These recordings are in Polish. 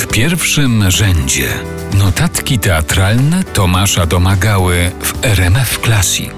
W pierwszym rzędzie notatki teatralne Tomasza Domagały w RMF Classic.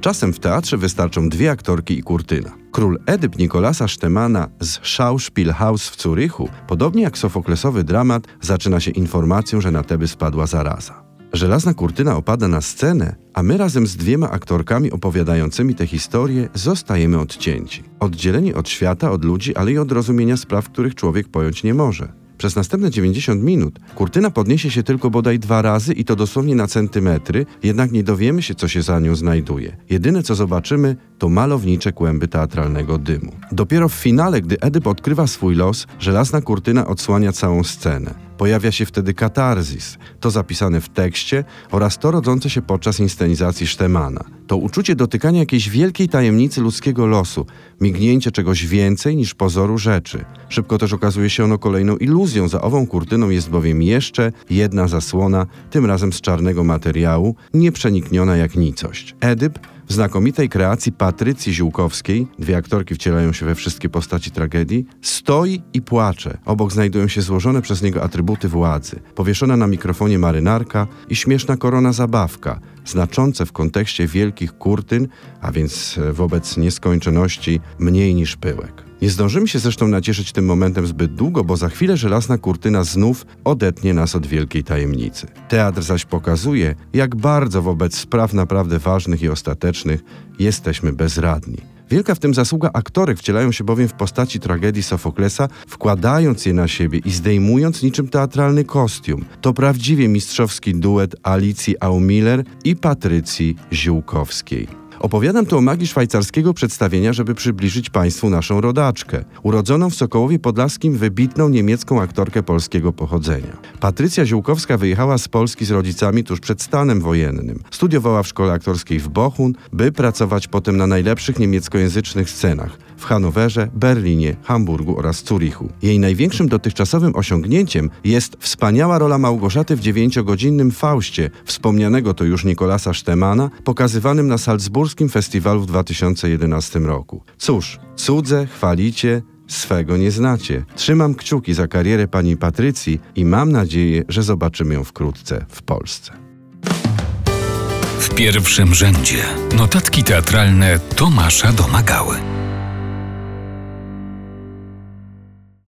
Czasem w teatrze wystarczą dwie aktorki i kurtyna. Król Edyp Nikolasa Sztemana z Schauspielhaus w Zurychu, podobnie jak sofoklesowy dramat, zaczyna się informacją, że na Teby spadła zaraza. Żelazna kurtyna opada na scenę, a my razem z dwiema aktorkami opowiadającymi tę historię zostajemy odcięci. Oddzieleni od świata, od ludzi, ale i od rozumienia spraw, których człowiek pojąć nie może. Przez następne 90 minut kurtyna podniesie się tylko bodaj dwa razy i to dosłownie na centymetry, jednak nie dowiemy się, co się za nią znajduje. Jedyne, co zobaczymy, to malownicze kłęby teatralnego dymu. Dopiero w finale, gdy Edyp odkrywa swój los, żelazna kurtyna odsłania całą scenę. Pojawia się wtedy katarzis, to zapisane w tekście oraz to rodzące się podczas inscenizacji Sztemana. To uczucie dotykania jakiejś wielkiej tajemnicy ludzkiego losu, mignięcie czegoś więcej niż pozoru rzeczy. Szybko też okazuje się ono kolejną iluzją, za ową kurtyną jest bowiem jeszcze jedna zasłona, tym razem z czarnego materiału, nieprzenikniona jak nicość. Edyp znakomitej kreacji Patrycji Ziółkowskiej, dwie aktorki wcielają się we wszystkie postaci tragedii, stoi i płacze. Obok znajdują się złożone przez niego atrybuty władzy, powieszona na mikrofonie marynarka i śmieszna korona zabawka, znaczące w kontekście wielkich kurtyn, a więc wobec nieskończoności mniej niż pyłek. Nie zdążymy się zresztą nacieszyć tym momentem zbyt długo, bo za chwilę żelazna kurtyna znów odetnie nas od wielkiej tajemnicy. Teatr zaś pokazuje, jak bardzo wobec spraw naprawdę ważnych i ostatecznych jesteśmy bezradni. Wielka w tym zasługa aktorek wcielają się bowiem w postaci tragedii Sofoklesa, wkładając je na siebie i zdejmując niczym teatralny kostium. To prawdziwie mistrzowski duet Alicji Aumiller i Patrycji Ziółkowskiej. Opowiadam tu o magii szwajcarskiego przedstawienia, żeby przybliżyć Państwu naszą rodaczkę, urodzoną w Sokołowie Podlaskim wybitną niemiecką aktorkę polskiego pochodzenia. Patrycja Ziółkowska wyjechała z Polski z rodzicami tuż przed stanem wojennym. Studiowała w szkole aktorskiej w Bochun, by pracować potem na najlepszych niemieckojęzycznych scenach w Hanowerze, Berlinie, Hamburgu oraz Zurichu. Jej największym dotychczasowym osiągnięciem jest wspaniała rola Małgorzaty w dziewięciogodzinnym Faustie, wspomnianego to już Nikolasa Sztemana, pokazywanym na Salzburskim Festiwalu w 2011 roku. Cóż, cudze chwalicie, swego nie znacie. Trzymam kciuki za karierę pani Patrycji i mam nadzieję, że zobaczymy ją wkrótce w Polsce. W pierwszym rzędzie notatki teatralne Tomasza Domagały.